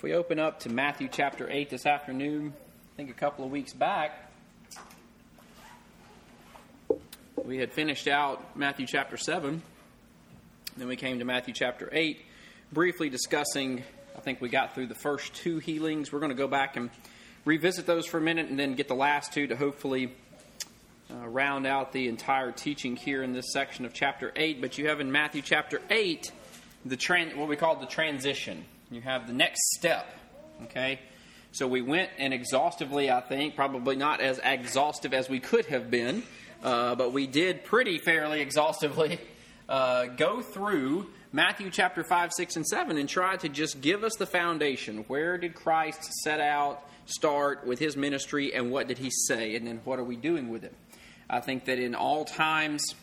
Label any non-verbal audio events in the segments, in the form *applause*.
If we open up to Matthew chapter 8 this afternoon, I think a couple of weeks back, we had finished out Matthew chapter 7. Then we came to Matthew chapter 8, briefly discussing, I think we got through the first two healings. We're going to go back and revisit those for a minute and then get the last two to hopefully uh, round out the entire teaching here in this section of chapter 8. But you have in Matthew chapter 8 the tran- what we call the transition. You have the next step. Okay? So we went and exhaustively, I think, probably not as exhaustive as we could have been, uh, but we did pretty fairly exhaustively uh, go through Matthew chapter 5, 6, and 7 and try to just give us the foundation. Where did Christ set out, start with his ministry, and what did he say? And then what are we doing with it? I think that in all times,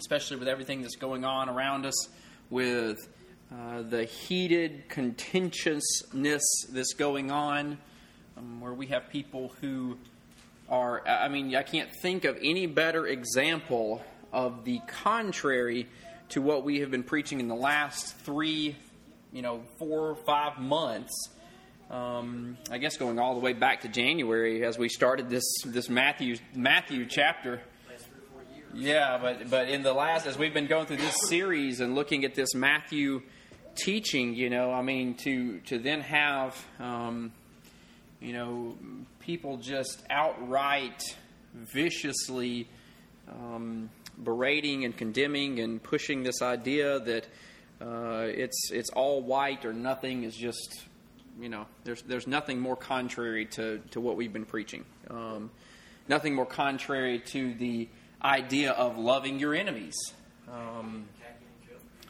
especially with everything that's going on around us, with uh, the heated contentiousness that's going on, um, where we have people who are, I mean, I can't think of any better example of the contrary to what we have been preaching in the last three, you know, four or five months. Um, I guess going all the way back to January as we started this this Matthew Matthew chapter. Yeah, but but in the last as we've been going through this series and looking at this Matthew teaching, you know, I mean, to to then have, um, you know, people just outright viciously um, berating and condemning and pushing this idea that uh, it's it's all white or nothing is just, you know, there's there's nothing more contrary to to what we've been preaching. Um, nothing more contrary to the idea of loving your enemies. Um,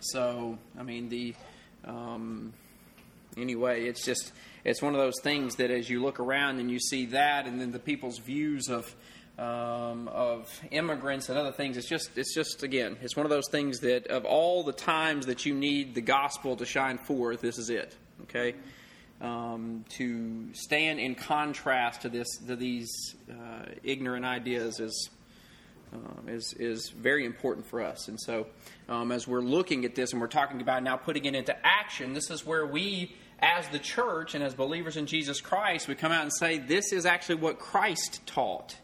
so, I mean, the um, anyway, it's just it's one of those things that as you look around and you see that, and then the people's views of um, of immigrants and other things, it's just it's just again, it's one of those things that of all the times that you need the gospel to shine forth, this is it. Okay. Um, to stand in contrast to this to these uh, ignorant ideas is um, is is very important for us. And so, um, as we're looking at this and we're talking about now putting it into action, this is where we, as the church and as believers in Jesus Christ, we come out and say this is actually what Christ taught.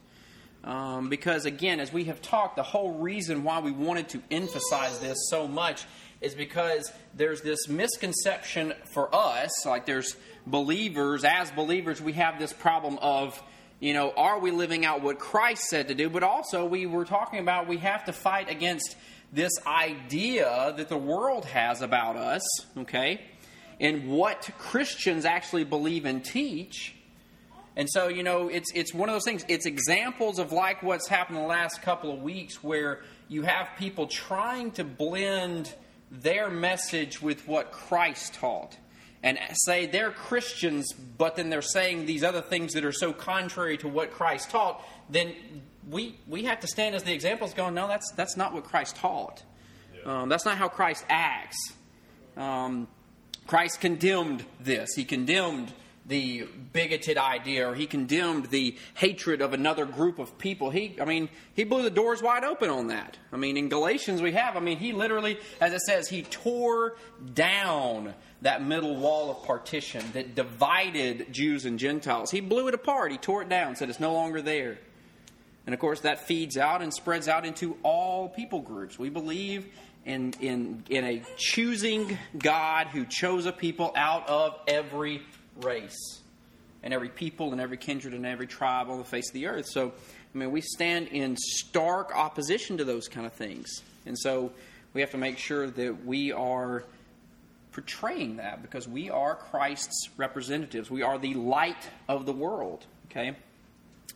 Um, because again, as we have talked, the whole reason why we wanted to emphasize this so much is because there's this misconception for us, like there's believers, as believers, we have this problem of you know, are we living out what Christ said to do? But also, we were talking about we have to fight against this idea that the world has about us, okay, and what Christians actually believe and teach. And so, you know, it's it's one of those things. It's examples of like what's happened the last couple of weeks where you have people trying to blend their message with what Christ taught and say they're Christians, but then they're saying these other things that are so contrary to what Christ taught, then we, we have to stand as the examples going, no, that's, that's not what Christ taught. Yeah. Um, that's not how Christ acts. Um, Christ condemned this. He condemned the bigoted idea or he condemned the hatred of another group of people. He, I mean, he blew the doors wide open on that. I mean, in Galatians we have, I mean, he literally, as it says, he tore down that middle wall of partition that divided Jews and Gentiles. He blew it apart. He tore it down, said it's no longer there. And of course, that feeds out and spreads out into all people groups. We believe in, in, in a choosing God who chose a people out of every race and every people and every kindred and every tribe on the face of the earth. So, I mean, we stand in stark opposition to those kind of things. And so we have to make sure that we are portraying that because we are Christ's representatives. We are the light of the world. Okay?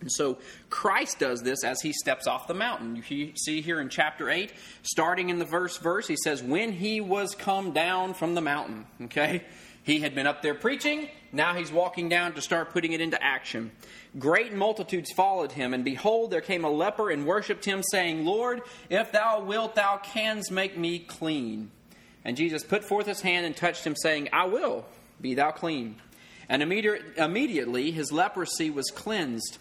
And so Christ does this as he steps off the mountain. You see here in chapter 8, starting in the verse verse, he says, When he was come down from the mountain. Okay? He had been up there preaching. Now he's walking down to start putting it into action. Great multitudes followed him, and behold, there came a leper and worshipped him, saying, Lord, if thou wilt, thou canst make me clean. And Jesus put forth his hand and touched him, saying, I will, be thou clean. And immediately his leprosy was cleansed.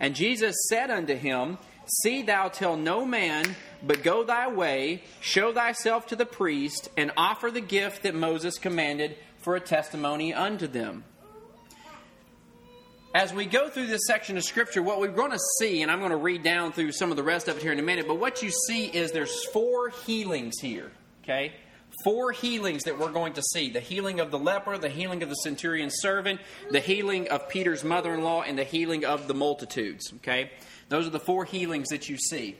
And Jesus said unto him, See thou tell no man, but go thy way, show thyself to the priest, and offer the gift that Moses commanded for a testimony unto them. As we go through this section of Scripture, what we're going to see, and I'm going to read down through some of the rest of it here in a minute, but what you see is there's four healings here, okay? Four healings that we're going to see the healing of the leper, the healing of the centurion's servant, the healing of Peter's mother in law, and the healing of the multitudes, okay? Those are the four healings that you see.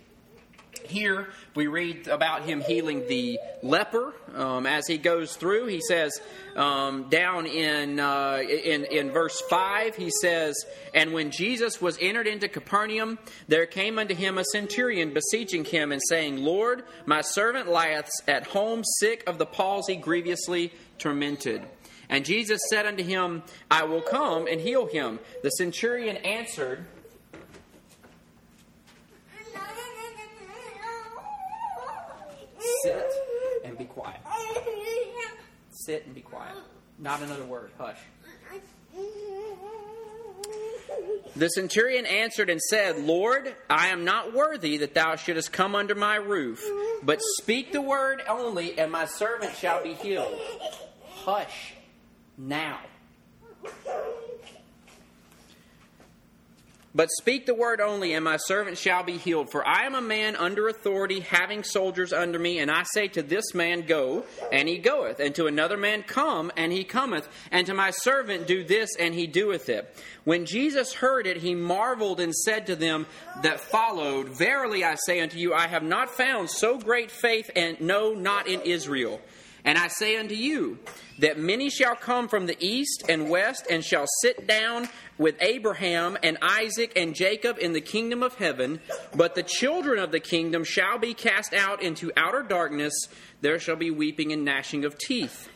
Here we read about him healing the leper um, as he goes through. He says um, down in, uh, in in verse five, he says, "And when Jesus was entered into Capernaum, there came unto him a centurion, beseeching him and saying, Lord, my servant lieth at home, sick of the palsy, grievously tormented." And Jesus said unto him, I will come and heal him. The centurion answered Sit and be quiet. Sit and be quiet. Not another word. Hush. The centurion answered and said, Lord, I am not worthy that thou shouldest come under my roof, but speak the word only, and my servant shall be healed. Hush now. But speak the word only, and my servant shall be healed. For I am a man under authority, having soldiers under me, and I say to this man, Go, and he goeth, and to another man, Come, and he cometh, and to my servant, Do this, and he doeth it. When Jesus heard it, he marveled and said to them that followed, Verily I say unto you, I have not found so great faith, and no, not in Israel. And I say unto you that many shall come from the east and west and shall sit down with Abraham and Isaac and Jacob in the kingdom of heaven, but the children of the kingdom shall be cast out into outer darkness. There shall be weeping and gnashing of teeth.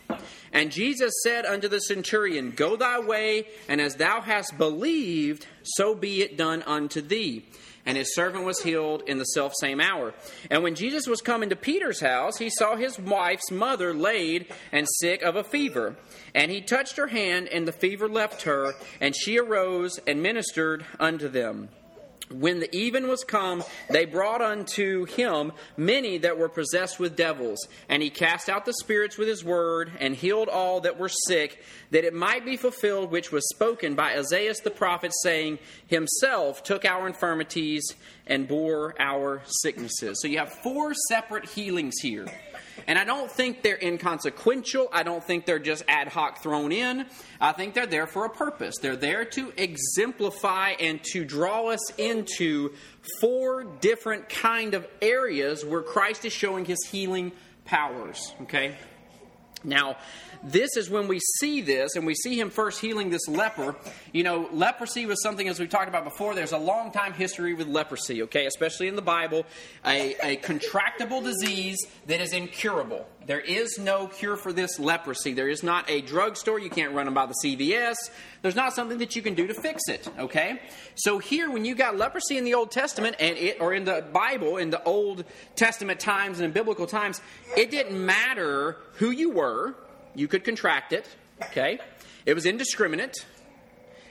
And Jesus said unto the centurion, Go thy way, and as thou hast believed, so be it done unto thee and his servant was healed in the self same hour. And when Jesus was come into Peter's house, he saw his wife's mother laid and sick of a fever. And he touched her hand, and the fever left her, and she arose and ministered unto them. When the even was come, they brought unto him many that were possessed with devils, and he cast out the spirits with his word, and healed all that were sick, that it might be fulfilled which was spoken by Isaiah the prophet, saying, Himself took our infirmities and bore our sicknesses. So you have four separate healings here. And I don't think they're inconsequential. I don't think they're just ad hoc thrown in. I think they're there for a purpose. They're there to exemplify and to draw us into four different kind of areas where Christ is showing his healing powers. Okay? Now, this is when we see this and we see him first healing this leper. You know, leprosy was something, as we talked about before, there's a long time history with leprosy, okay, especially in the Bible, a, a contractable disease that is incurable. There is no cure for this leprosy. There is not a drugstore. You can't run them by the CVS. There's not something that you can do to fix it, okay? So here, when you got leprosy in the Old Testament and it, or in the Bible, in the Old Testament times and in biblical times, it didn't matter who you were you could contract it, okay? It was indiscriminate,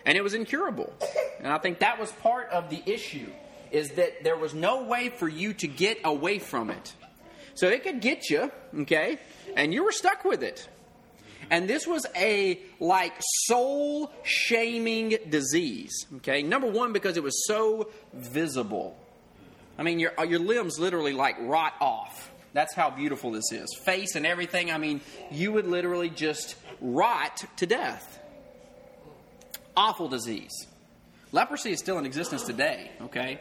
and it was incurable. And I think that was part of the issue, is that there was no way for you to get away from it. So it could get you, okay? And you were stuck with it. And this was a like soul shaming disease. Okay, number one because it was so visible. I mean, your uh, your limbs literally like rot off. That's how beautiful this is. Face and everything, I mean, you would literally just rot to death. Awful disease. Leprosy is still in existence today, okay?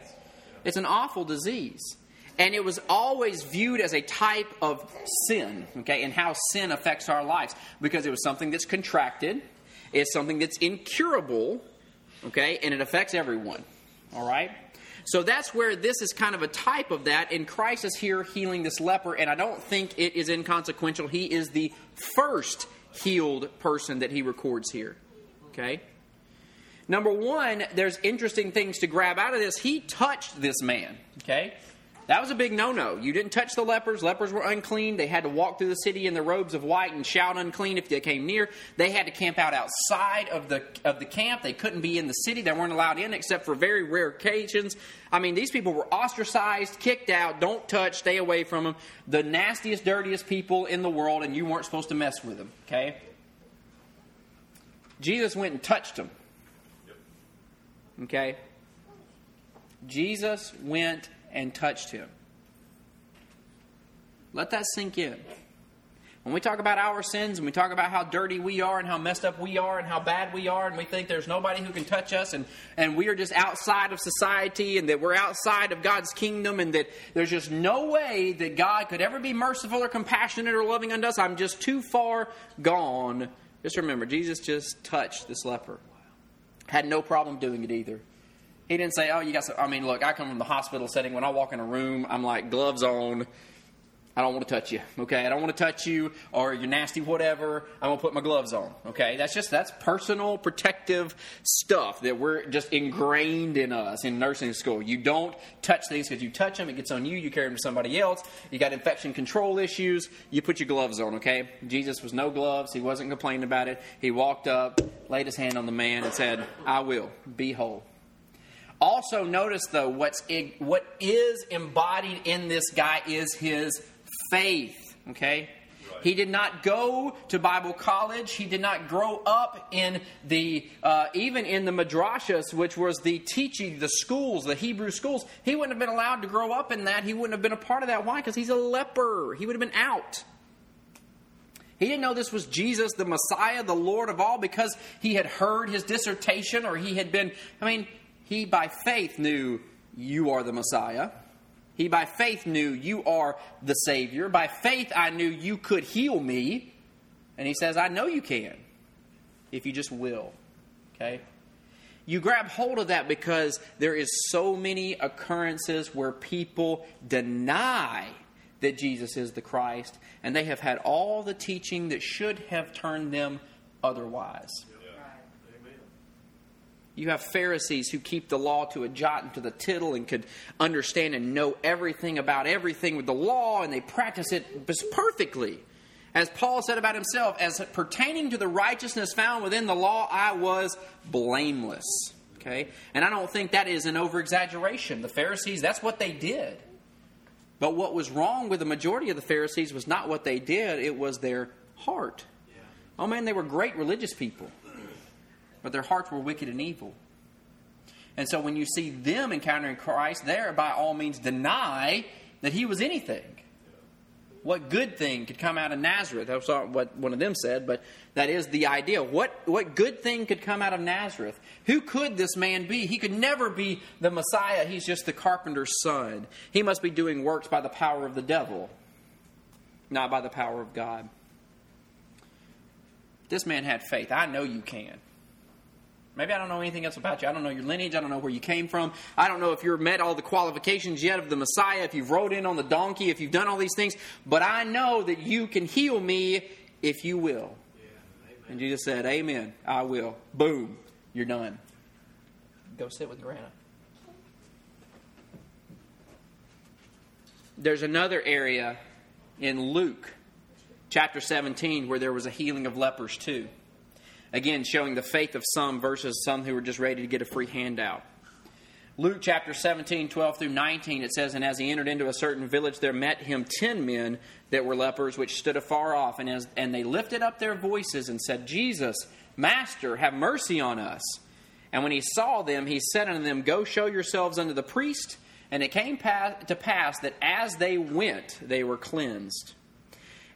It's an awful disease. And it was always viewed as a type of sin, okay, and how sin affects our lives because it was something that's contracted, it's something that's incurable, okay, and it affects everyone, all right? So that's where this is kind of a type of that. And Christ is here healing this leper, and I don't think it is inconsequential. He is the first healed person that he records here. Okay? Number one, there's interesting things to grab out of this. He touched this man. Okay? That was a big no no. You didn't touch the lepers. Lepers were unclean. They had to walk through the city in the robes of white and shout unclean if they came near. They had to camp out outside of the, of the camp. They couldn't be in the city. They weren't allowed in except for very rare occasions. I mean, these people were ostracized, kicked out, don't touch, stay away from them. The nastiest, dirtiest people in the world, and you weren't supposed to mess with them, okay? Jesus went and touched them. Okay? Jesus went and touched him. Let that sink in. When we talk about our sins and we talk about how dirty we are and how messed up we are and how bad we are, and we think there's nobody who can touch us and, and we are just outside of society and that we're outside of God's kingdom and that there's just no way that God could ever be merciful or compassionate or loving unto us, I'm just too far gone. Just remember, Jesus just touched this leper. Had no problem doing it either. He didn't say, Oh, you got some. I mean, look, I come from the hospital setting. When I walk in a room, I'm like, gloves on I don't want to touch you, okay? I don't want to touch you or you're nasty, whatever. I'm to put my gloves on, okay? That's just, that's personal protective stuff that we're just ingrained in us in nursing school. You don't touch things because you touch them, it gets on you, you carry them to somebody else. You got infection control issues, you put your gloves on, okay? Jesus was no gloves, he wasn't complaining about it. He walked up, laid his hand on the man, and said, I will, be whole. Also, notice though, what's, what is embodied in this guy is his faith. Okay? He did not go to Bible college. He did not grow up in the, uh, even in the madrashas, which was the teaching, the schools, the Hebrew schools. He wouldn't have been allowed to grow up in that. He wouldn't have been a part of that. Why? Because he's a leper. He would have been out. He didn't know this was Jesus, the Messiah, the Lord of all, because he had heard his dissertation or he had been, I mean, he by faith knew you are the Messiah. He by faith knew you are the Savior. By faith, I knew you could heal me. And he says, I know you can if you just will. Okay? You grab hold of that because there is so many occurrences where people deny that Jesus is the Christ, and they have had all the teaching that should have turned them otherwise. You have Pharisees who keep the law to a jot and to the tittle and could understand and know everything about everything with the law, and they practice it perfectly. As Paul said about himself, as pertaining to the righteousness found within the law, I was blameless. Okay? And I don't think that is an over exaggeration. The Pharisees, that's what they did. But what was wrong with the majority of the Pharisees was not what they did, it was their heart. Oh man, they were great religious people but their hearts were wicked and evil. And so when you see them encountering Christ, there by all means deny that he was anything. What good thing could come out of Nazareth? That's what one of them said, but that is the idea. What, what good thing could come out of Nazareth? Who could this man be? He could never be the Messiah. He's just the carpenter's son. He must be doing works by the power of the devil, not by the power of God. This man had faith. I know you can. Maybe I don't know anything else about you. I don't know your lineage. I don't know where you came from. I don't know if you've met all the qualifications yet of the Messiah, if you've rode in on the donkey, if you've done all these things. But I know that you can heal me if you will. Yeah, and Jesus said, Amen. I will. Boom. You're done. Go sit with Grana. There's another area in Luke chapter 17 where there was a healing of lepers too. Again, showing the faith of some versus some who were just ready to get a free handout. Luke chapter 17, 12 through 19, it says, And as he entered into a certain village, there met him ten men that were lepers, which stood afar off. And, as, and they lifted up their voices and said, Jesus, Master, have mercy on us. And when he saw them, he said unto them, Go show yourselves unto the priest. And it came to pass that as they went, they were cleansed.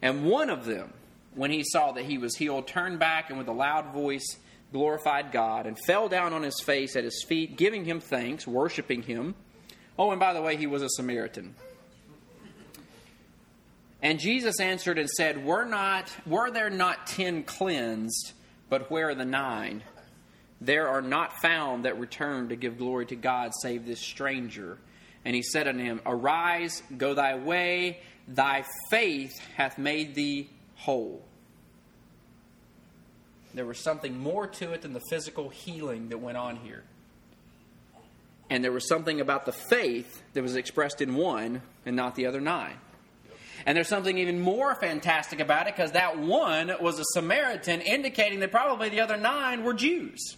And one of them, when he saw that he was healed, turned back and with a loud voice glorified God and fell down on his face at his feet, giving him thanks, worshiping him. Oh, and by the way, he was a Samaritan. And Jesus answered and said, Were not were there not ten cleansed, but where are the nine? There are not found that return to give glory to God save this stranger. And he said unto him, Arise, go thy way, thy faith hath made thee whole. There was something more to it than the physical healing that went on here. And there was something about the faith that was expressed in one and not the other nine. And there's something even more fantastic about it because that one was a Samaritan, indicating that probably the other nine were Jews.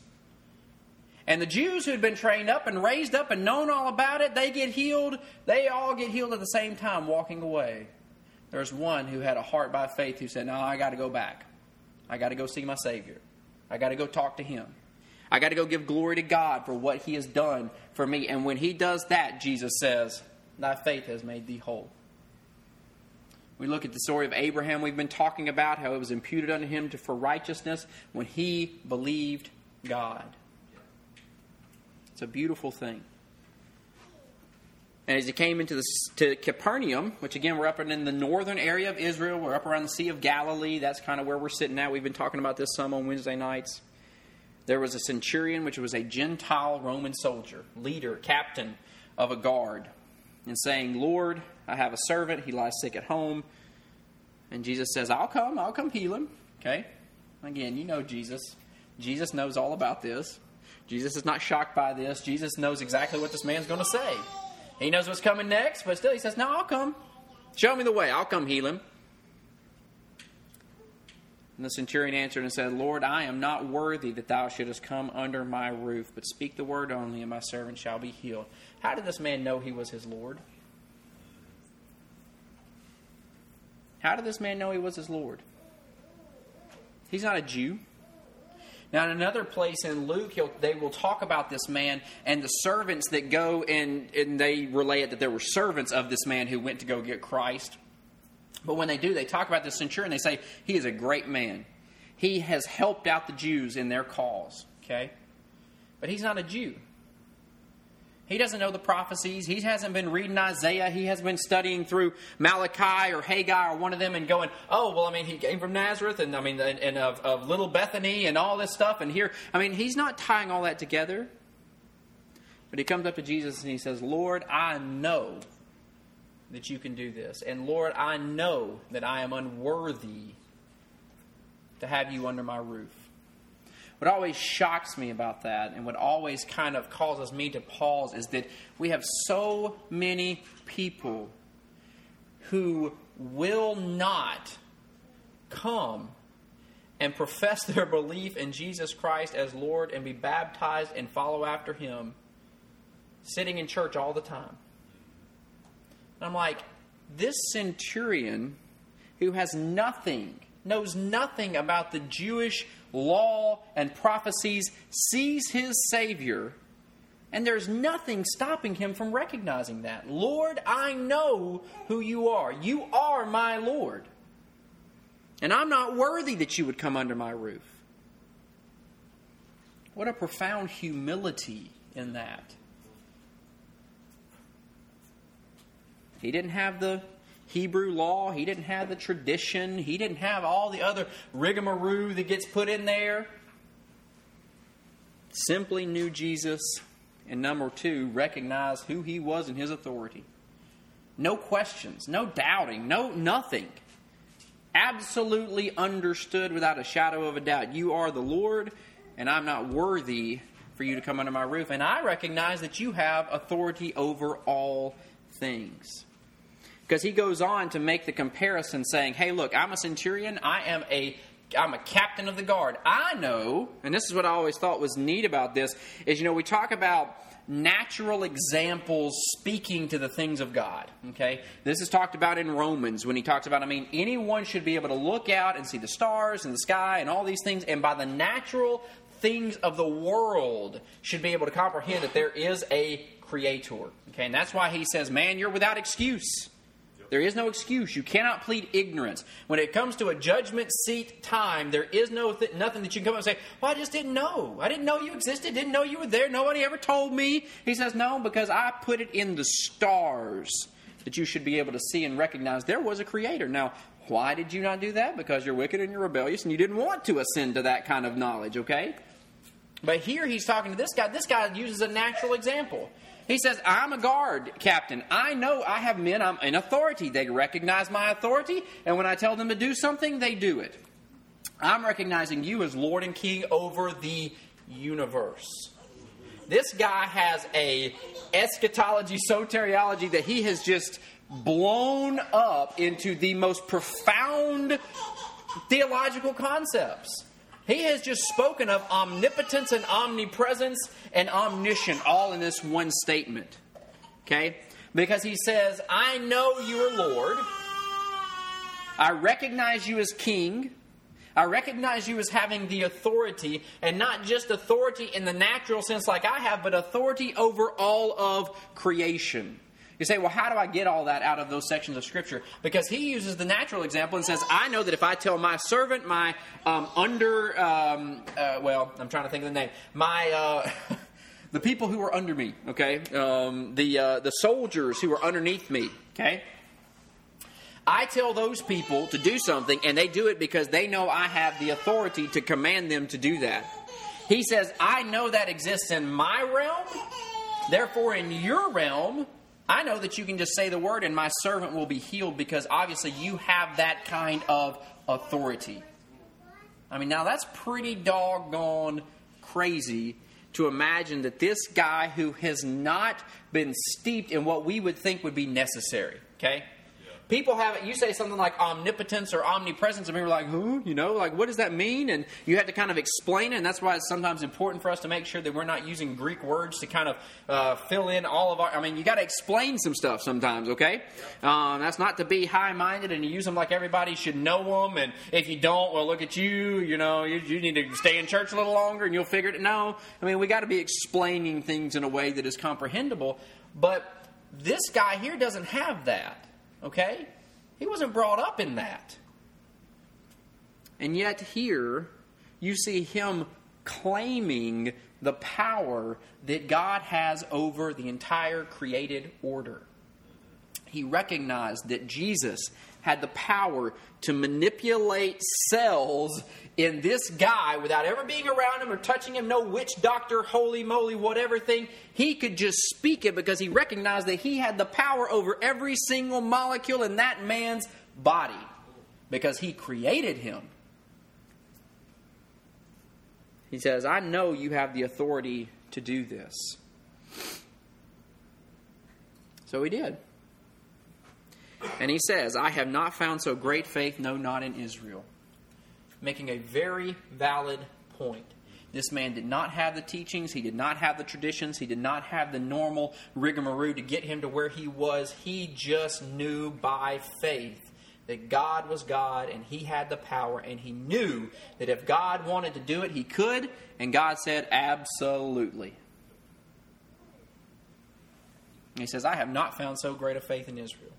And the Jews who had been trained up and raised up and known all about it, they get healed. They all get healed at the same time, walking away. There's one who had a heart by faith who said, No, I got to go back. I got to go see my Savior. I got to go talk to him. I got to go give glory to God for what he has done for me. And when he does that, Jesus says, Thy faith has made thee whole. We look at the story of Abraham we've been talking about, how it was imputed unto him for righteousness when he believed God. It's a beautiful thing. And as he came into the, to Capernaum, which again we're up in the northern area of Israel, we're up around the Sea of Galilee. That's kind of where we're sitting now. We've been talking about this some on Wednesday nights. There was a centurion, which was a Gentile Roman soldier, leader, captain of a guard, and saying, Lord, I have a servant. He lies sick at home. And Jesus says, I'll come. I'll come heal him. Okay? Again, you know Jesus. Jesus knows all about this. Jesus is not shocked by this. Jesus knows exactly what this man's going to say. He knows what's coming next, but still he says, No, I'll come. Show me the way. I'll come heal him. And the centurion answered and said, Lord, I am not worthy that thou shouldest come under my roof, but speak the word only, and my servant shall be healed. How did this man know he was his Lord? How did this man know he was his Lord? He's not a Jew. Now, in another place in Luke, they will talk about this man and the servants that go and, and they relay it that there were servants of this man who went to go get Christ. But when they do, they talk about the centurion. They say, He is a great man. He has helped out the Jews in their cause. Okay? But he's not a Jew. He doesn't know the prophecies. He hasn't been reading Isaiah. He has been studying through Malachi or Haggai or one of them and going, oh, well, I mean, he came from Nazareth and, I mean, and, and of, of Little Bethany and all this stuff. And here, I mean, he's not tying all that together. But he comes up to Jesus and he says, Lord, I know that you can do this. And Lord, I know that I am unworthy to have you under my roof. What always shocks me about that, and what always kind of causes me to pause, is that we have so many people who will not come and profess their belief in Jesus Christ as Lord and be baptized and follow after Him, sitting in church all the time. And I'm like, this centurion who has nothing, knows nothing about the Jewish law and prophecies, sees his Savior, and there's nothing stopping him from recognizing that. Lord, I know who you are. You are my Lord. And I'm not worthy that you would come under my roof. What a profound humility in that. He didn't have the Hebrew law. He didn't have the tradition. He didn't have all the other rigmarole that gets put in there. Simply knew Jesus, and number two, recognized who he was and his authority. No questions, no doubting, no nothing. Absolutely understood without a shadow of a doubt. You are the Lord, and I'm not worthy for you to come under my roof. And I recognize that you have authority over all things. Because he goes on to make the comparison saying, hey, look, I'm a centurion. I am a I'm a captain of the guard. I know, and this is what I always thought was neat about this, is you know, we talk about natural examples speaking to the things of God. Okay? This is talked about in Romans when he talks about, I mean, anyone should be able to look out and see the stars and the sky and all these things, and by the natural things of the world should be able to comprehend that there is a creator. Okay, and that's why he says, Man, you're without excuse. There is no excuse. You cannot plead ignorance. When it comes to a judgment seat time, there is no th- nothing that you can come up and say, Well, I just didn't know. I didn't know you existed. Didn't know you were there. Nobody ever told me. He says, No, because I put it in the stars that you should be able to see and recognize there was a creator. Now, why did you not do that? Because you're wicked and you're rebellious and you didn't want to ascend to that kind of knowledge, okay? But here he's talking to this guy. This guy uses a natural example. He says, I'm a guard captain. I know I have men I'm in authority. They recognize my authority, and when I tell them to do something, they do it. I'm recognizing you as Lord and King over the universe. This guy has a eschatology, soteriology that he has just blown up into the most profound theological concepts. He has just spoken of omnipotence and omnipresence and omniscient all in this one statement. Okay? Because he says, I know you are Lord. I recognize you as King. I recognize you as having the authority, and not just authority in the natural sense like I have, but authority over all of creation. You say, well, how do I get all that out of those sections of Scripture? Because he uses the natural example and says, I know that if I tell my servant, my um, under, um, uh, well, I'm trying to think of the name, my. Uh, *laughs* the people who are under me, okay, um, the uh, the soldiers who are underneath me, okay. I tell those people to do something, and they do it because they know I have the authority to command them to do that. He says, I know that exists in my realm, therefore, in your realm, I know that you can just say the word and my servant will be healed because obviously you have that kind of authority. I mean, now that's pretty doggone crazy to imagine that this guy who has not been steeped in what we would think would be necessary, okay? People have it. You say something like omnipotence or omnipresence, and people are like, "Who? You know, like what does that mean?" And you have to kind of explain it. And that's why it's sometimes important for us to make sure that we're not using Greek words to kind of uh, fill in all of our. I mean, you got to explain some stuff sometimes. Okay, um, that's not to be high-minded and use them like everybody should know them. And if you don't, well, look at you. You know, you, you need to stay in church a little longer, and you'll figure it. No, I mean, we got to be explaining things in a way that is comprehensible. But this guy here doesn't have that. Okay? He wasn't brought up in that. And yet, here, you see him claiming the power that God has over the entire created order. He recognized that Jesus had the power to manipulate cells in this guy without ever being around him or touching him, no witch doctor, holy moly, whatever thing. He could just speak it because he recognized that he had the power over every single molecule in that man's body because he created him. He says, I know you have the authority to do this. So he did. And he says, I have not found so great faith, no, not in Israel. Making a very valid point. This man did not have the teachings, he did not have the traditions, he did not have the normal rigmarole to get him to where he was. He just knew by faith that God was God and he had the power, and he knew that if God wanted to do it, he could, and God said, Absolutely. He says, I have not found so great a faith in Israel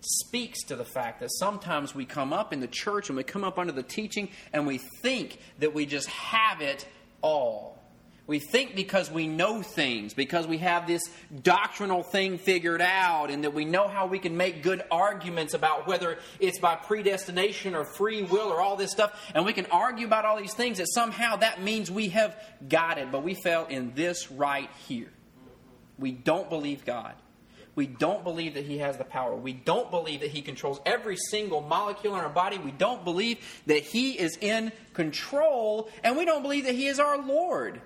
speaks to the fact that sometimes we come up in the church and we come up under the teaching and we think that we just have it all. We think because we know things, because we have this doctrinal thing figured out, and that we know how we can make good arguments about whether it's by predestination or free will or all this stuff, and we can argue about all these things, that somehow that means we have got it. But we fell in this right here. We don't believe God. We don't believe that He has the power. We don't believe that He controls every single molecule in our body. We don't believe that He is in control. And we don't believe that He is our Lord.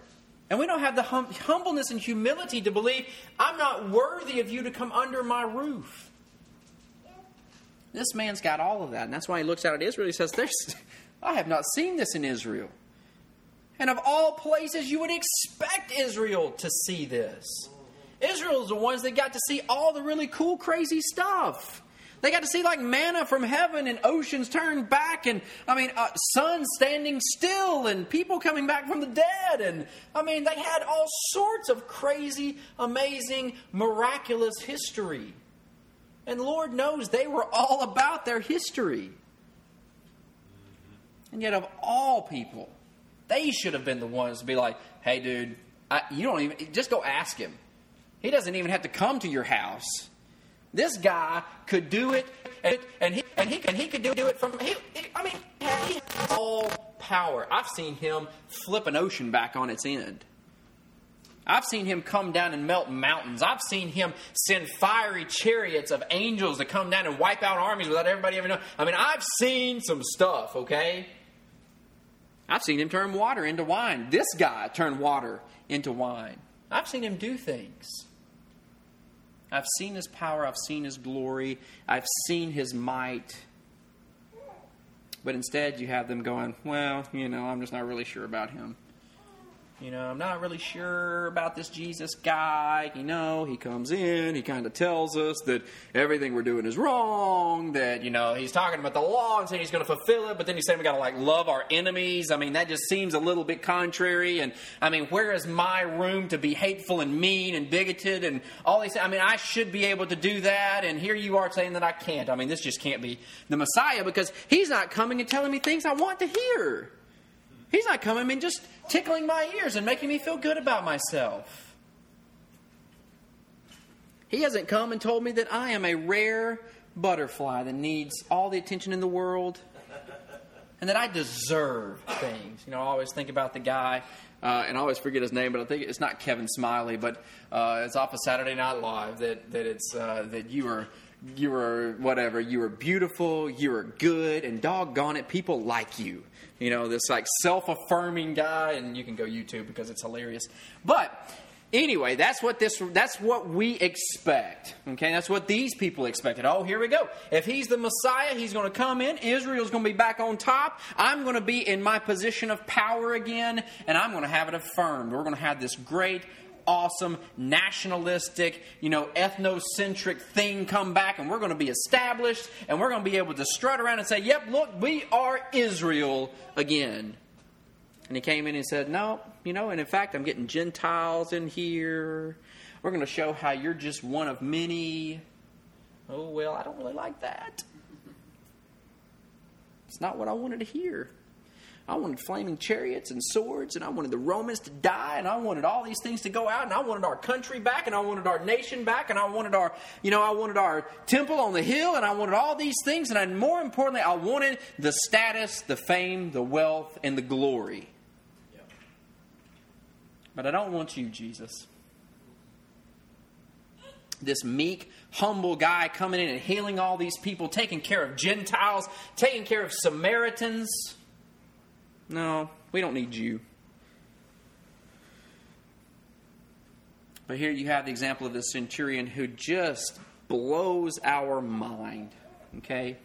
And we don't have the hum- humbleness and humility to believe, I'm not worthy of you to come under my roof. This man's got all of that. And that's why he looks out at Israel. He says, There's, *laughs* I have not seen this in Israel. And of all places, you would expect Israel to see this. Israel's the ones that got to see all the really cool, crazy stuff. They got to see like manna from heaven and oceans turned back, and I mean, uh, sun standing still, and people coming back from the dead. And I mean, they had all sorts of crazy, amazing, miraculous history. And Lord knows they were all about their history. And yet, of all people, they should have been the ones to be like, hey, dude, I, you don't even, just go ask him. He doesn't even have to come to your house. This guy could do it, and, and he and he and he could do, it from. He, I mean, he has all power. I've seen him flip an ocean back on its end. I've seen him come down and melt mountains. I've seen him send fiery chariots of angels to come down and wipe out armies without everybody ever knowing. I mean, I've seen some stuff, okay? I've seen him turn water into wine. This guy turned water into wine. I've seen him do things. I've seen his power, I've seen his glory, I've seen his might. But instead, you have them going, well, you know, I'm just not really sure about him. You know, I'm not really sure about this Jesus guy. You know, he comes in, he kind of tells us that everything we're doing is wrong, that, you know, he's talking about the law and saying he's going to fulfill it, but then he's saying we got to, like, love our enemies. I mean, that just seems a little bit contrary. And, I mean, where is my room to be hateful and mean and bigoted and all these I mean, I should be able to do that, and here you are saying that I can't. I mean, this just can't be the Messiah because he's not coming and telling me things I want to hear. He's not coming and just tickling my ears and making me feel good about myself. He hasn't come and told me that I am a rare butterfly that needs all the attention in the world and that I deserve things. You know, I always think about the guy, uh, and I always forget his name, but I think it's not Kevin Smiley, but uh, it's off of Saturday Night Live that, that it's uh, that you are you are whatever you are beautiful, you are good, and doggone it, people like you. You know, this like self affirming guy, and you can go YouTube because it's hilarious. But anyway, that's what this that's what we expect. Okay, that's what these people expected. Oh, here we go. If he's the Messiah, he's going to come in. Israel's going to be back on top. I'm going to be in my position of power again, and I'm going to have it affirmed. We're going to have this great awesome, nationalistic, you know, ethnocentric thing come back and we're going to be established and we're going to be able to strut around and say, yep, look, we are Israel again. And he came in and said, no, you know, and in fact, I'm getting Gentiles in here. We're going to show how you're just one of many. Oh, well, I don't really like that. It's not what I wanted to hear. I wanted flaming chariots and swords, and I wanted the Romans to die, and I wanted all these things to go out, and I wanted our country back, and I wanted our nation back, and I wanted our, you know, I wanted our temple on the hill, and I wanted all these things, and I, more importantly, I wanted the status, the fame, the wealth, and the glory. But I don't want you, Jesus. This meek, humble guy coming in and healing all these people, taking care of Gentiles, taking care of Samaritans. No, we don't need you. But here you have the example of the centurion who just blows our mind. Okay?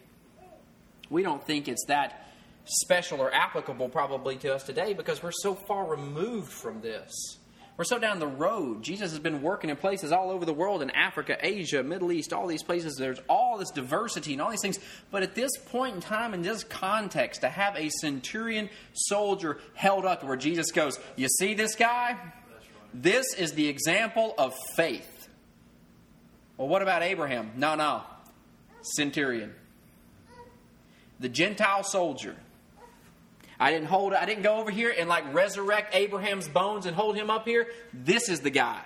We don't think it's that special or applicable probably to us today because we're so far removed from this. We're so down the road. Jesus has been working in places all over the world in Africa, Asia, Middle East, all these places. There's all this diversity and all these things. But at this point in time, in this context, to have a centurion soldier held up where Jesus goes, You see this guy? This is the example of faith. Well, what about Abraham? No, no. Centurion. The Gentile soldier I didn't hold I didn't go over here and like resurrect Abraham's bones and hold him up here. This is the guy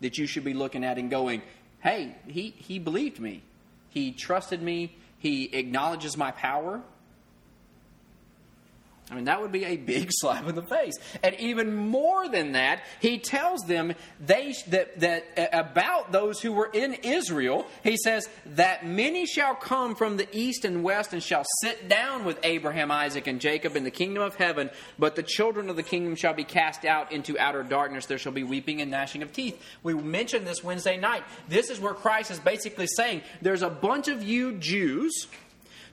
that you should be looking at and going, "Hey, he he believed me. He trusted me. He acknowledges my power. I mean, that would be a big *laughs* slap in the face. And even more than that, he tells them they, that, that uh, about those who were in Israel, he says, that many shall come from the east and west and shall sit down with Abraham, Isaac, and Jacob in the kingdom of heaven, but the children of the kingdom shall be cast out into outer darkness. There shall be weeping and gnashing of teeth. We mentioned this Wednesday night. This is where Christ is basically saying there's a bunch of you Jews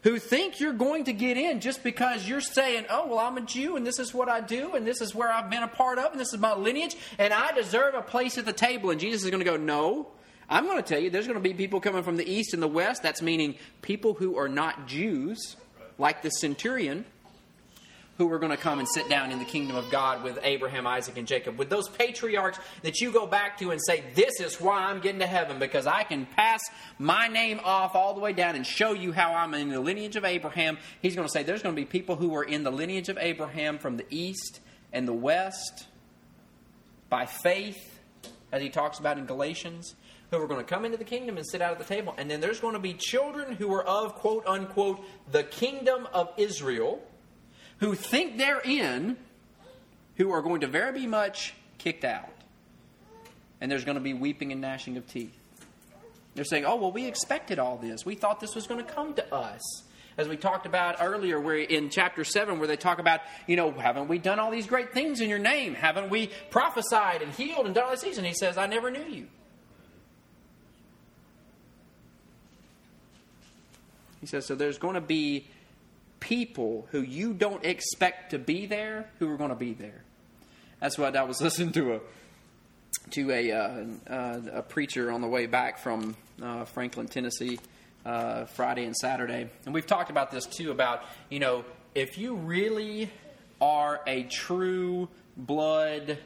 who think you're going to get in just because you're saying, oh, well, I'm a Jew and this is what I do and this is where I've been a part of and this is my lineage and I deserve a place at the table. And Jesus is going to go, no. I'm going to tell you, there's going to be people coming from the east and the west. That's meaning people who are not Jews, like the centurion, who were going to come and sit down in the kingdom of God with Abraham, Isaac, and Jacob, with those patriarchs that you go back to and say, This is why I'm getting to heaven, because I can pass my name off all the way down and show you how I'm in the lineage of Abraham. He's going to say, There's going to be people who are in the lineage of Abraham from the east and the west by faith, as he talks about in Galatians who are going to come into the kingdom and sit out at the table. And then there's going to be children who are of, quote unquote, the kingdom of Israel, who think they're in, who are going to very be much kicked out. And there's going to be weeping and gnashing of teeth. They're saying, oh, well, we expected all this. We thought this was going to come to us. As we talked about earlier, where in chapter 7, where they talk about, you know, haven't we done all these great things in your name? Haven't we prophesied and healed and done all these things? And he says, I never knew you. He says, so there's going to be people who you don't expect to be there who are going to be there. That's what I was *laughs* listening to a to a uh, uh, a preacher on the way back from uh, Franklin, Tennessee, uh, Friday and Saturday, and we've talked about this too. About you know if you really are a true blood,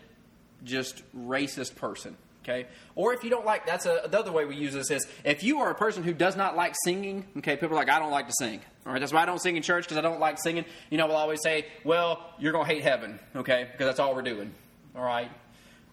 just racist person, okay? Or if you don't like, that's a, the other way we use this is if you are a person who does not like singing, okay, people are like, I don't like to sing, all right? That's why I don't sing in church because I don't like singing. You know, we'll always say, well, you're going to hate heaven, okay, because that's all we're doing, all right?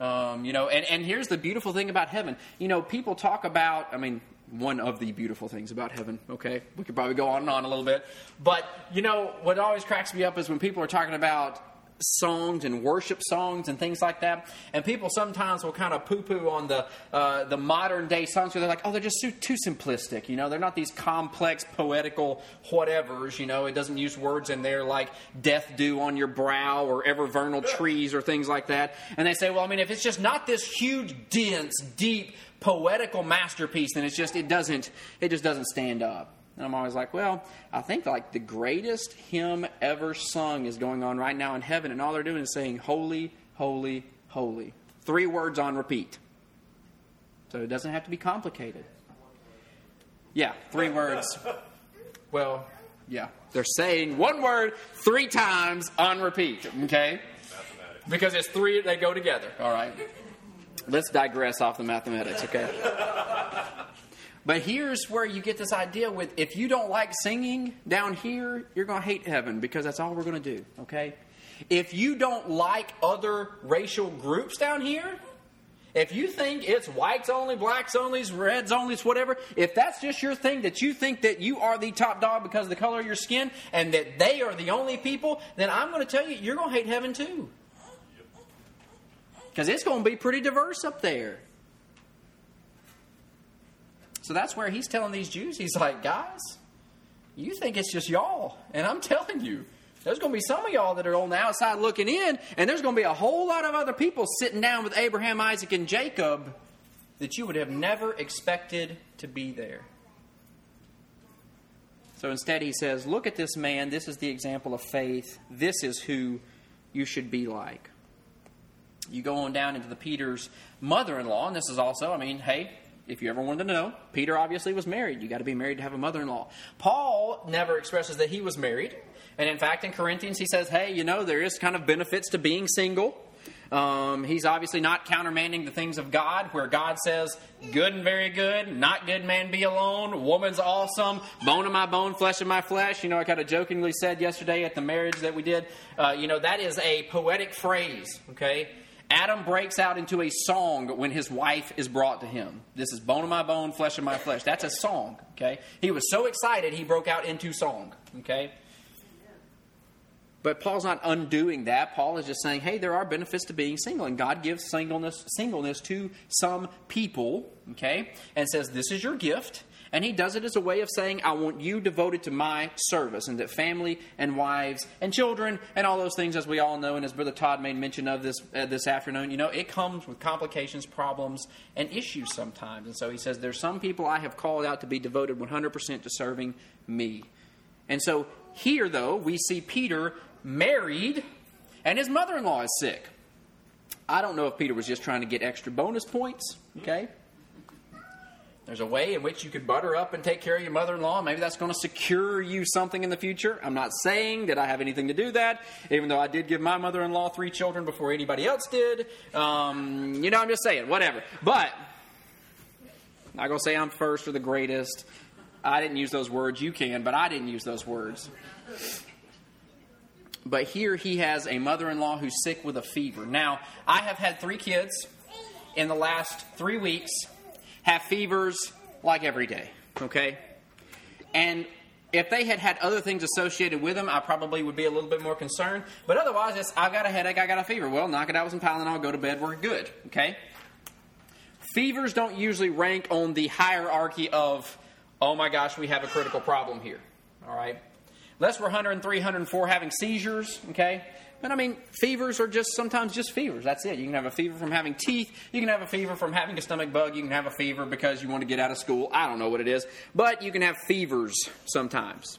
Um, you know, and, and here's the beautiful thing about heaven. You know, people talk about, I mean, one of the beautiful things about heaven, okay? We could probably go on and on a little bit. But, you know, what always cracks me up is when people are talking about songs and worship songs and things like that. And people sometimes will kind of poo-poo on the uh, the modern day songs where they're like, oh, they're just too, too simplistic. You know, they're not these complex poetical whatevers. You know, it doesn't use words in there like death dew on your brow or ever vernal trees or things like that. And they say, well, I mean, if it's just not this huge, dense, deep poetical masterpiece, then it's just it doesn't it just doesn't stand up. And I'm always like, well, I think like the greatest hymn ever sung is going on right now in heaven, and all they're doing is saying, Holy, holy, holy. Three words on repeat. So it doesn't have to be complicated. Yeah, three words. Well, yeah. They're saying one word three times on repeat, okay? Because it's three, they go together, all right? Let's digress off the mathematics, okay? But here's where you get this idea with if you don't like singing down here, you're going to hate heaven because that's all we're going to do, okay? If you don't like other racial groups down here, if you think it's whites only, blacks only, reds only, whatever, if that's just your thing that you think that you are the top dog because of the color of your skin and that they are the only people, then I'm going to tell you, you're going to hate heaven too. Because it's going to be pretty diverse up there. So that's where he's telling these Jews, he's like, guys, you think it's just y'all. And I'm *laughs* telling you, there's going to be some of y'all that are on the outside looking in, and there's going to be a whole lot of other people sitting down with Abraham, Isaac, and Jacob that you would have never expected to be there. So instead, he says, Look at this man. This is the example of faith. This is who you should be like. You go on down into the Peter's mother in law, and this is also, I mean, hey, if you ever wanted to know, Peter obviously was married. You got to be married to have a mother in law. Paul never expresses that he was married. And in fact, in Corinthians, he says, hey, you know, there is kind of benefits to being single. Um, he's obviously not countermanding the things of God, where God says, good and very good, not good man be alone, woman's awesome, bone of my bone, flesh of my flesh. You know, I kind of jokingly said yesterday at the marriage that we did, uh, you know, that is a poetic phrase, okay? Adam breaks out into a song when his wife is brought to him. This is bone of my bone, flesh of my flesh. That's a song, okay? He was so excited he broke out into song, okay? But Paul's not undoing that. Paul is just saying, hey, there are benefits to being single, and God gives singleness, singleness to some people, okay? And says, this is your gift, and he does it as a way of saying, I want you devoted to my service, and that family and wives and children and all those things, as we all know, and as Brother Todd made mention of this uh, this afternoon, you know, it comes with complications, problems, and issues sometimes. And so he says, There's some people I have called out to be devoted 100% to serving me. And so here, though, we see Peter married, and his mother in law is sick. I don't know if Peter was just trying to get extra bonus points, okay? There's a way in which you could butter up and take care of your mother in law. Maybe that's going to secure you something in the future. I'm not saying that I have anything to do that, even though I did give my mother in law three children before anybody else did. Um, you know, I'm just saying, whatever. But, I'm not going to say I'm first or the greatest. I didn't use those words. You can, but I didn't use those words. But here he has a mother in law who's sick with a fever. Now, I have had three kids in the last three weeks have fevers like every day, okay? And if they had had other things associated with them, I probably would be a little bit more concerned. But otherwise, it's I've got a headache, I got a fever. Well, knock it out with some Tylenol, go to bed, we're good, okay? Fevers don't usually rank on the hierarchy of, oh my gosh, we have a critical problem here, all right? Unless we're 103, 104 having seizures, okay? But I mean, fevers are just sometimes just fevers. That's it. You can have a fever from having teeth. You can have a fever from having a stomach bug. You can have a fever because you want to get out of school. I don't know what it is. But you can have fevers sometimes.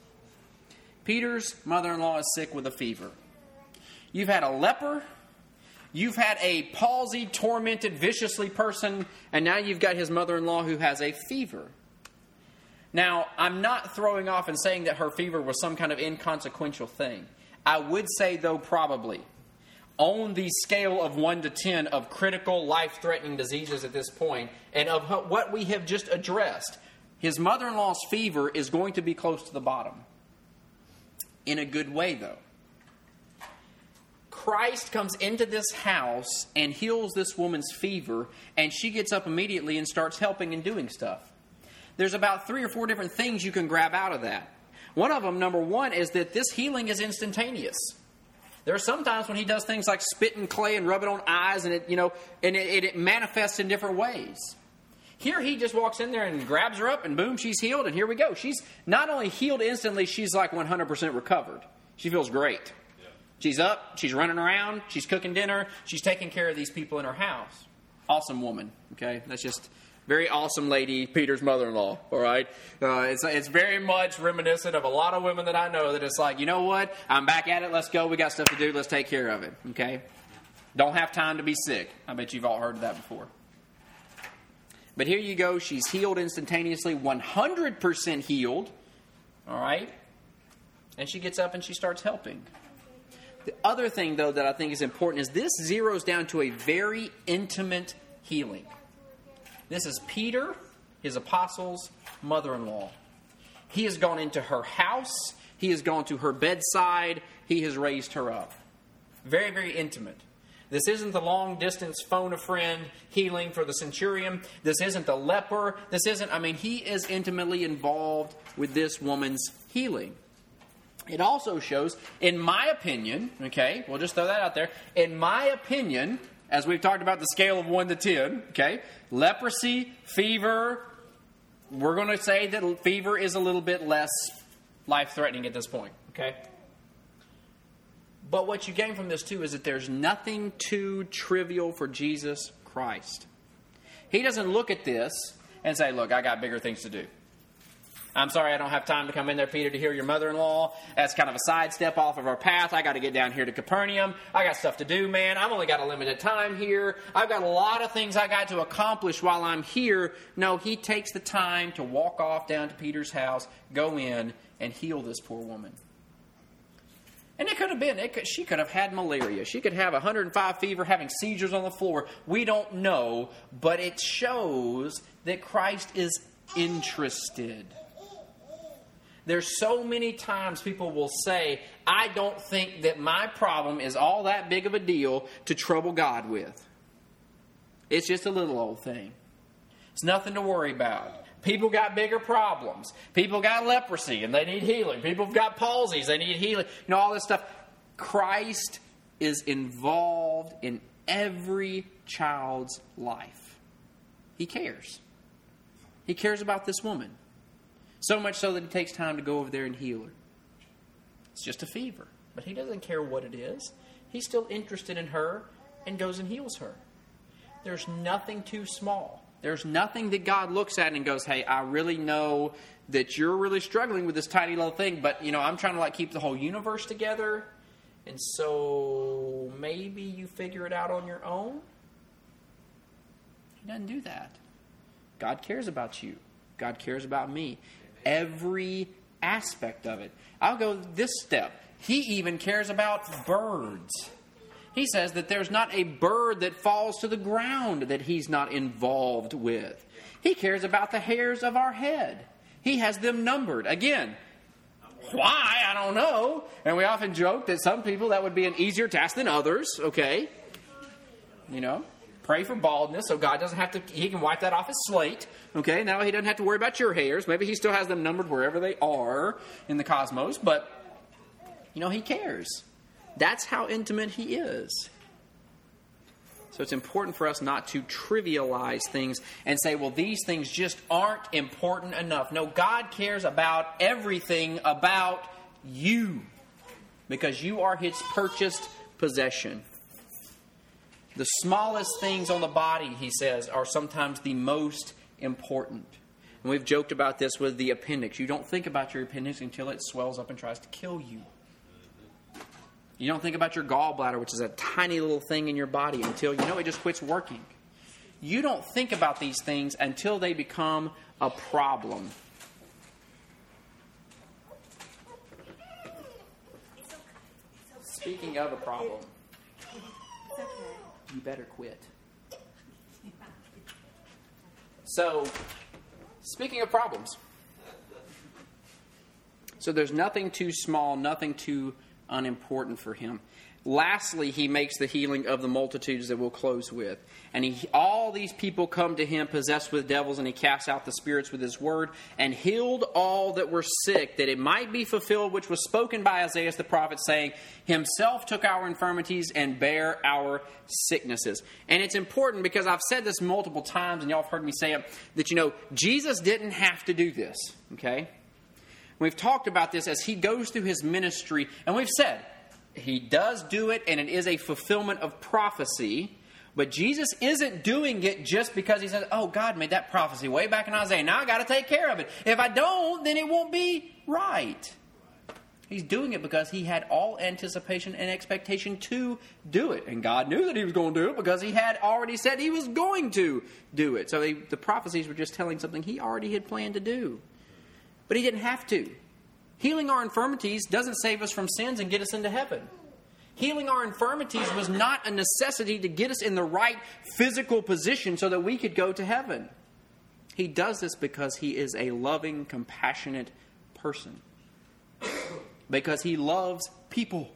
Peter's mother in law is sick with a fever. You've had a leper. You've had a palsy, tormented, viciously person, and now you've got his mother in law who has a fever. Now, I'm not throwing off and saying that her fever was some kind of inconsequential thing. I would say, though, probably. On the scale of 1 to 10 of critical, life threatening diseases at this point, and of what we have just addressed, his mother in law's fever is going to be close to the bottom. In a good way, though. Christ comes into this house and heals this woman's fever, and she gets up immediately and starts helping and doing stuff. There's about three or four different things you can grab out of that. One of them, number one, is that this healing is instantaneous. There are some times when he does things like spit in clay and rub it on eyes, and it, you know, and it, it manifests in different ways. Here he just walks in there and grabs her up, and boom, she's healed, and here we go. She's not only healed instantly, she's like 100% recovered. She feels great. She's up, she's running around, she's cooking dinner, she's taking care of these people in her house. Awesome woman, okay? That's just very awesome lady, Peter's mother in law, all right? Uh, it's, it's very much reminiscent of a lot of women that I know that it's like, you know what? I'm back at it, let's go, we got stuff to do, let's take care of it, okay? Don't have time to be sick. I bet you've all heard that before. But here you go, she's healed instantaneously, 100% healed, all right? And she gets up and she starts helping. The other thing, though, that I think is important is this zeroes down to a very intimate healing. This is Peter, his apostles' mother in law. He has gone into her house, he has gone to her bedside, he has raised her up. Very, very intimate. This isn't the long distance phone a friend healing for the centurion. This isn't the leper. This isn't, I mean, he is intimately involved with this woman's healing. It also shows, in my opinion, okay, we'll just throw that out there. In my opinion, as we've talked about the scale of 1 to 10, okay, leprosy, fever, we're going to say that fever is a little bit less life threatening at this point, okay? But what you gain from this too is that there's nothing too trivial for Jesus Christ. He doesn't look at this and say, Look, I got bigger things to do. I'm sorry I don't have time to come in there, Peter, to hear your mother in law. That's kind of a sidestep off of our path. I got to get down here to Capernaum. I got stuff to do, man. I've only got a limited time here. I've got a lot of things I got to accomplish while I'm here. No, he takes the time to walk off down to Peter's house, go in, and heal this poor woman. And it could have been, could, she could have had malaria. She could have 105 fever, having seizures on the floor. We don't know, but it shows that Christ is interested. There's so many times people will say, I don't think that my problem is all that big of a deal to trouble God with. It's just a little old thing. It's nothing to worry about. People got bigger problems. People got leprosy and they need healing. People have got palsies, they need healing. You know, all this stuff. Christ is involved in every child's life. He cares. He cares about this woman. So much so that he takes time to go over there and heal her. It's just a fever, but he doesn't care what it is. He's still interested in her and goes and heals her. There's nothing too small. There's nothing that God looks at and goes, "Hey, I really know that you're really struggling with this tiny little thing, but you know, I'm trying to like keep the whole universe together, and so maybe you figure it out on your own." He doesn't do that. God cares about you. God cares about me every aspect of it. I'll go this step. He even cares about birds. He says that there's not a bird that falls to the ground that he's not involved with. He cares about the hairs of our head. He has them numbered. Again, why? I don't know. And we often joke that some people that would be an easier task than others, okay? You know? Pray for baldness so God doesn't have to, he can wipe that off his slate. Okay, now he doesn't have to worry about your hairs. Maybe he still has them numbered wherever they are in the cosmos, but, you know, he cares. That's how intimate he is. So it's important for us not to trivialize things and say, well, these things just aren't important enough. No, God cares about everything about you because you are his purchased possession. The smallest things on the body, he says, are sometimes the most important. And we've joked about this with the appendix. You don't think about your appendix until it swells up and tries to kill you. You don't think about your gallbladder, which is a tiny little thing in your body, until you know it just quits working. You don't think about these things until they become a problem. Speaking of a problem, you better quit. *laughs* So, speaking of problems, so there's nothing too small, nothing too unimportant for him. Lastly, he makes the healing of the multitudes that we'll close with. And he, all these people come to him possessed with devils, and he casts out the spirits with his word, and healed all that were sick, that it might be fulfilled which was spoken by Isaiah the prophet, saying, Himself took our infirmities and bare our sicknesses. And it's important because I've said this multiple times, and y'all have heard me say it, that you know, Jesus didn't have to do this, okay? We've talked about this as he goes through his ministry, and we've said, he does do it, and it is a fulfillment of prophecy. But Jesus isn't doing it just because he says, Oh, God made that prophecy way back in Isaiah. Now I got to take care of it. If I don't, then it won't be right. He's doing it because he had all anticipation and expectation to do it. And God knew that he was going to do it because he had already said he was going to do it. So the prophecies were just telling something he already had planned to do. But he didn't have to. Healing our infirmities doesn't save us from sins and get us into heaven. Healing our infirmities was not a necessity to get us in the right physical position so that we could go to heaven. He does this because he is a loving, compassionate person. Because he loves people.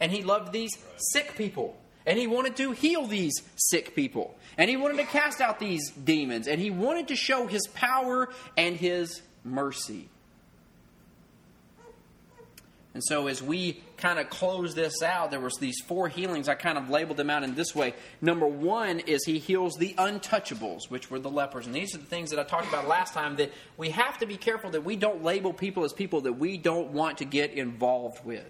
And he loved these sick people. And he wanted to heal these sick people. And he wanted to cast out these demons. And he wanted to show his power and his mercy. And so as we kind of close this out, there was these four healings. I kind of labeled them out in this way. Number one is he heals the untouchables, which were the lepers. And these are the things that I talked about last time that we have to be careful that we don't label people as people that we don't want to get involved with.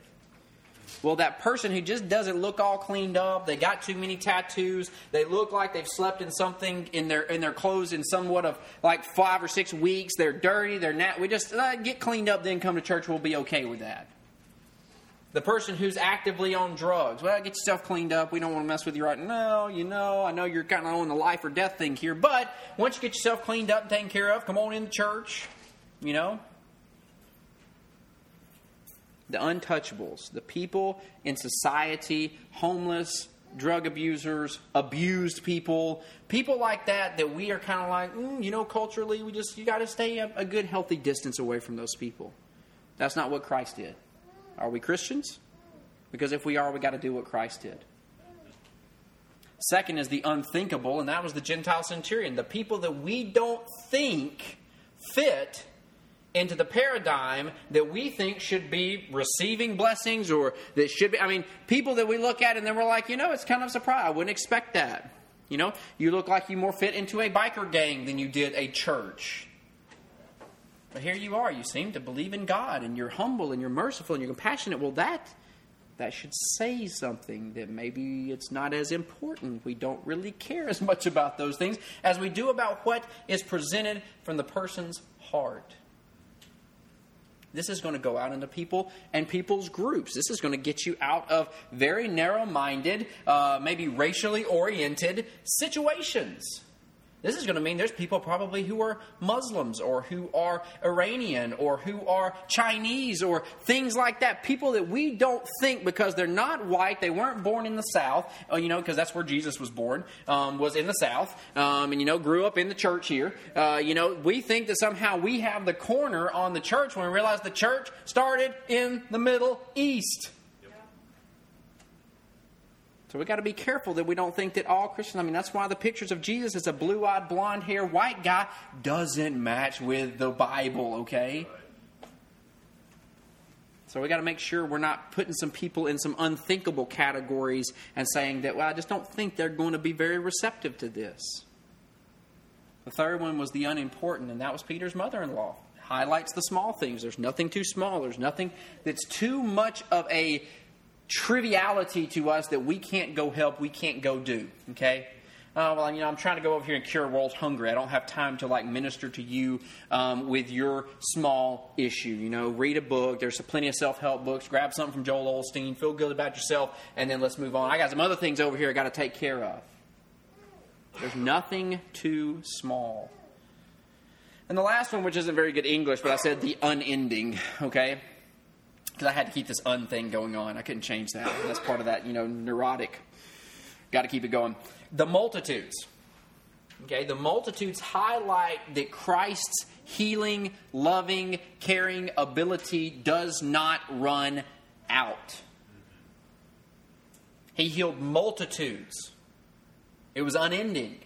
Well, that person who just doesn't look all cleaned up, they got too many tattoos, they look like they've slept in something in their in their clothes in somewhat of like five or six weeks, they're dirty, they're not. We just uh, get cleaned up, then come to church. We'll be okay with that. The person who's actively on drugs, well, get yourself cleaned up. We don't want to mess with you right now. You know, I know you're kind of on the life or death thing here, but once you get yourself cleaned up and taken care of, come on in the church. You know, the untouchables, the people in society, homeless, drug abusers, abused people, people like that that we are kind of like, mm, you know, culturally, we just you got to stay a, a good, healthy distance away from those people. That's not what Christ did. Are we Christians? Because if we are, we got to do what Christ did. Second is the unthinkable, and that was the Gentile centurion. The people that we don't think fit into the paradigm that we think should be receiving blessings or that should be, I mean, people that we look at and then we're like, you know, it's kind of a surprise. I wouldn't expect that. You know, you look like you more fit into a biker gang than you did a church. But here you are. You seem to believe in God and you're humble and you're merciful and you're compassionate. Well, that that should say something that maybe it's not as important. We don't really care *laughs* as much about those things as we do about what is presented from the person's heart. This is going to go out into people and people's groups. This is going to get you out of very narrow minded, uh, maybe racially oriented situations. This is going to mean there's people probably who are Muslims or who are Iranian or who are Chinese or things like that. People that we don't think because they're not white, they weren't born in the South, uh, you know, because that's where Jesus was born, um, was in the South, um, and, you know, grew up in the church here. Uh, you know, we think that somehow we have the corner on the church when we realize the church started in the Middle East. So we got to be careful that we don't think that all Christians, I mean, that's why the pictures of Jesus as a blue eyed, blonde hair, white guy doesn't match with the Bible, okay? So we got to make sure we're not putting some people in some unthinkable categories and saying that, well, I just don't think they're going to be very receptive to this. The third one was the unimportant, and that was Peter's mother in law. Highlights the small things. There's nothing too small, there's nothing that's too much of a triviality to us that we can't go help, we can't go do. Okay? oh, well, you know, I'm trying to go over here and cure world hunger. I don't have time to like minister to you um, with your small issue. You know, read a book. There's plenty of self help books. Grab something from Joel Osteen. Feel good about yourself, and then let's move on. I got some other things over here I got to take care of. There's nothing too small. And the last one, which isn't very good English, but I said the unending. Okay. Because I had to keep this un thing going on. I couldn't change that. That's part of that, you know, neurotic. Got to keep it going the multitudes. Okay, the multitudes highlight that Christ's healing, loving, caring ability does not run out. He healed multitudes. It was unending.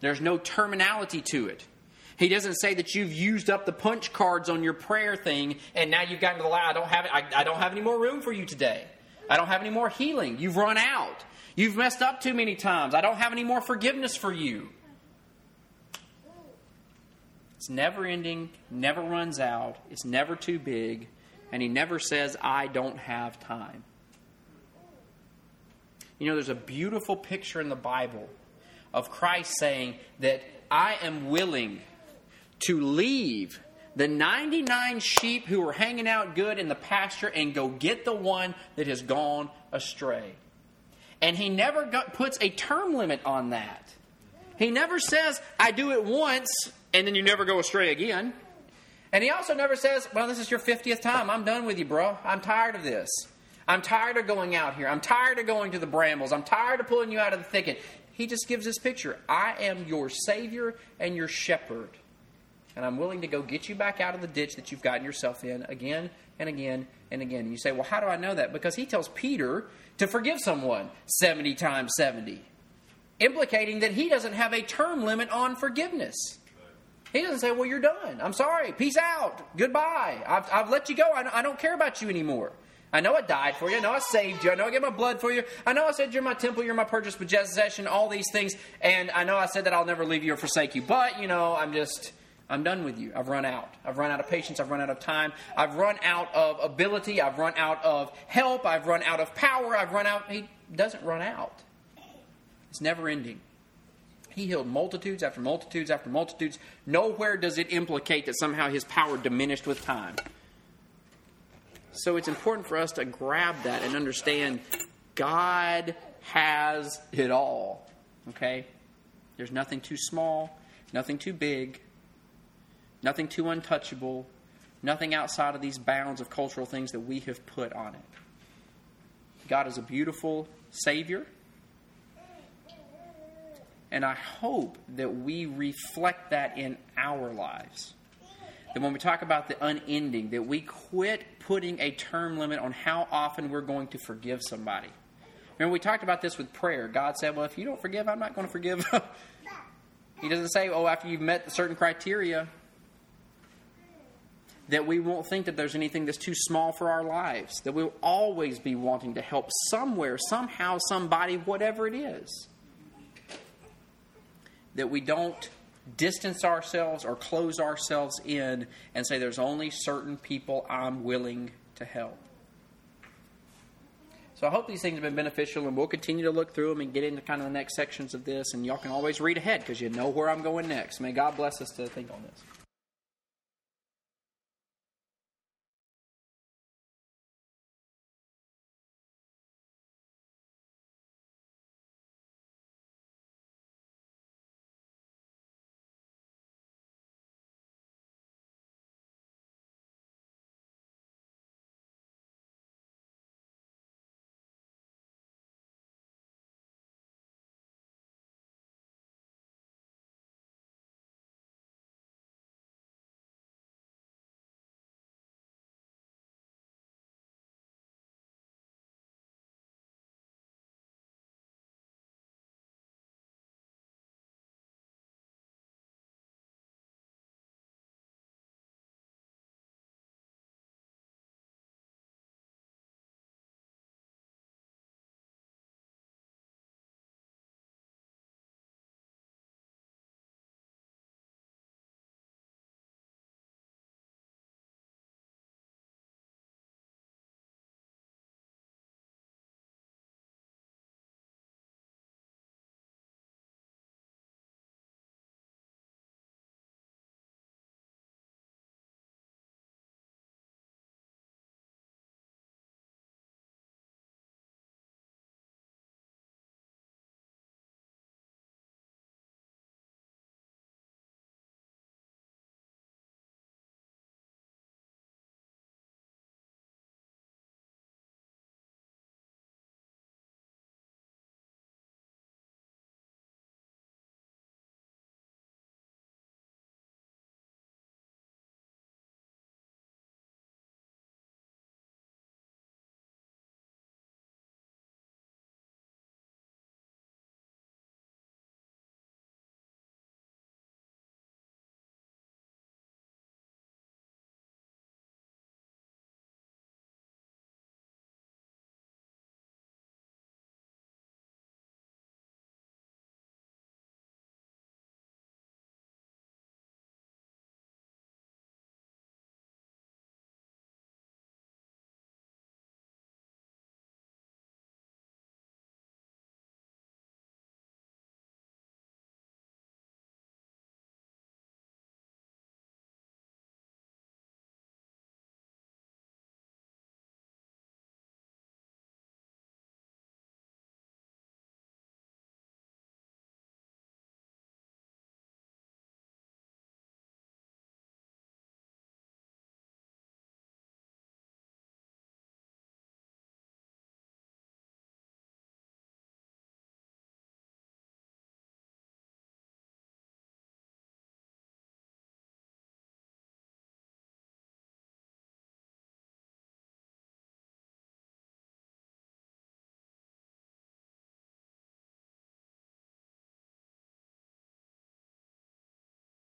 There's no terminality to it. He doesn't say that you've used up the punch cards on your prayer thing and now you've gotten to the line. I don't have I, I don't have any more room for you today. I don't have any more healing. You've run out. You've messed up too many times. I don't have any more forgiveness for you. It's never ending, never runs out, it's never too big, and he never says, I don't have time. You know, there's a beautiful picture in the Bible of Christ saying that I am willing to leave the 99 sheep who are hanging out good in the pasture and go get the one that has gone astray. And he never got, puts a term limit on that. He never says, I do it once and then you never go astray again. And he also never says, Well, this is your 50th time. I'm done with you, bro. I'm tired of this. I'm tired of going out here. I'm tired of going to the brambles. I'm tired of pulling you out of the thicket. He just gives this picture I am your Savior and your shepherd. And I'm willing to go get you back out of the ditch that you've gotten yourself in again and again and again. And you say, Well, how do I know that? Because he tells Peter to forgive someone 70 times 70, implicating that he doesn't have a term limit on forgiveness. He doesn't say, Well, you're done. I'm sorry. Peace out. Goodbye. I've, I've let you go. I, I don't care about you anymore. I know I died for you. I know I saved you. I know I gave my blood for you. I know I said you're my temple, you're my purchase possession, all these things. And I know I said that I'll never leave you or forsake you. But, you know, I'm just, I'm done with you. I've run out. I've run out of patience. I've run out of time. I've run out of ability. I've run out of help. I've run out of power. I've run out. He doesn't run out. It's never ending. He healed multitudes after multitudes after multitudes. Nowhere does it implicate that somehow his power diminished with time. So it's important for us to grab that and understand God has it all. Okay? There's nothing too small, nothing too big, nothing too untouchable, nothing outside of these bounds of cultural things that we have put on it. God is a beautiful Savior. And I hope that we reflect that in our lives. That when we talk about the unending, that we quit putting a term limit on how often we're going to forgive somebody. Remember, we talked about this with prayer. God said, Well, if you don't forgive, I'm not going to forgive. *laughs* he doesn't say, Oh, after you've met certain criteria, that we won't think that there's anything that's too small for our lives, that we'll always be wanting to help somewhere, somehow, somebody, whatever it is. That we don't distance ourselves or close ourselves in and say there's only certain people I'm willing to help. So I hope these things have been beneficial, and we'll continue to look through them and get into kind of the next sections of this. And y'all can always read ahead because you know where I'm going next. May God bless us to think on this.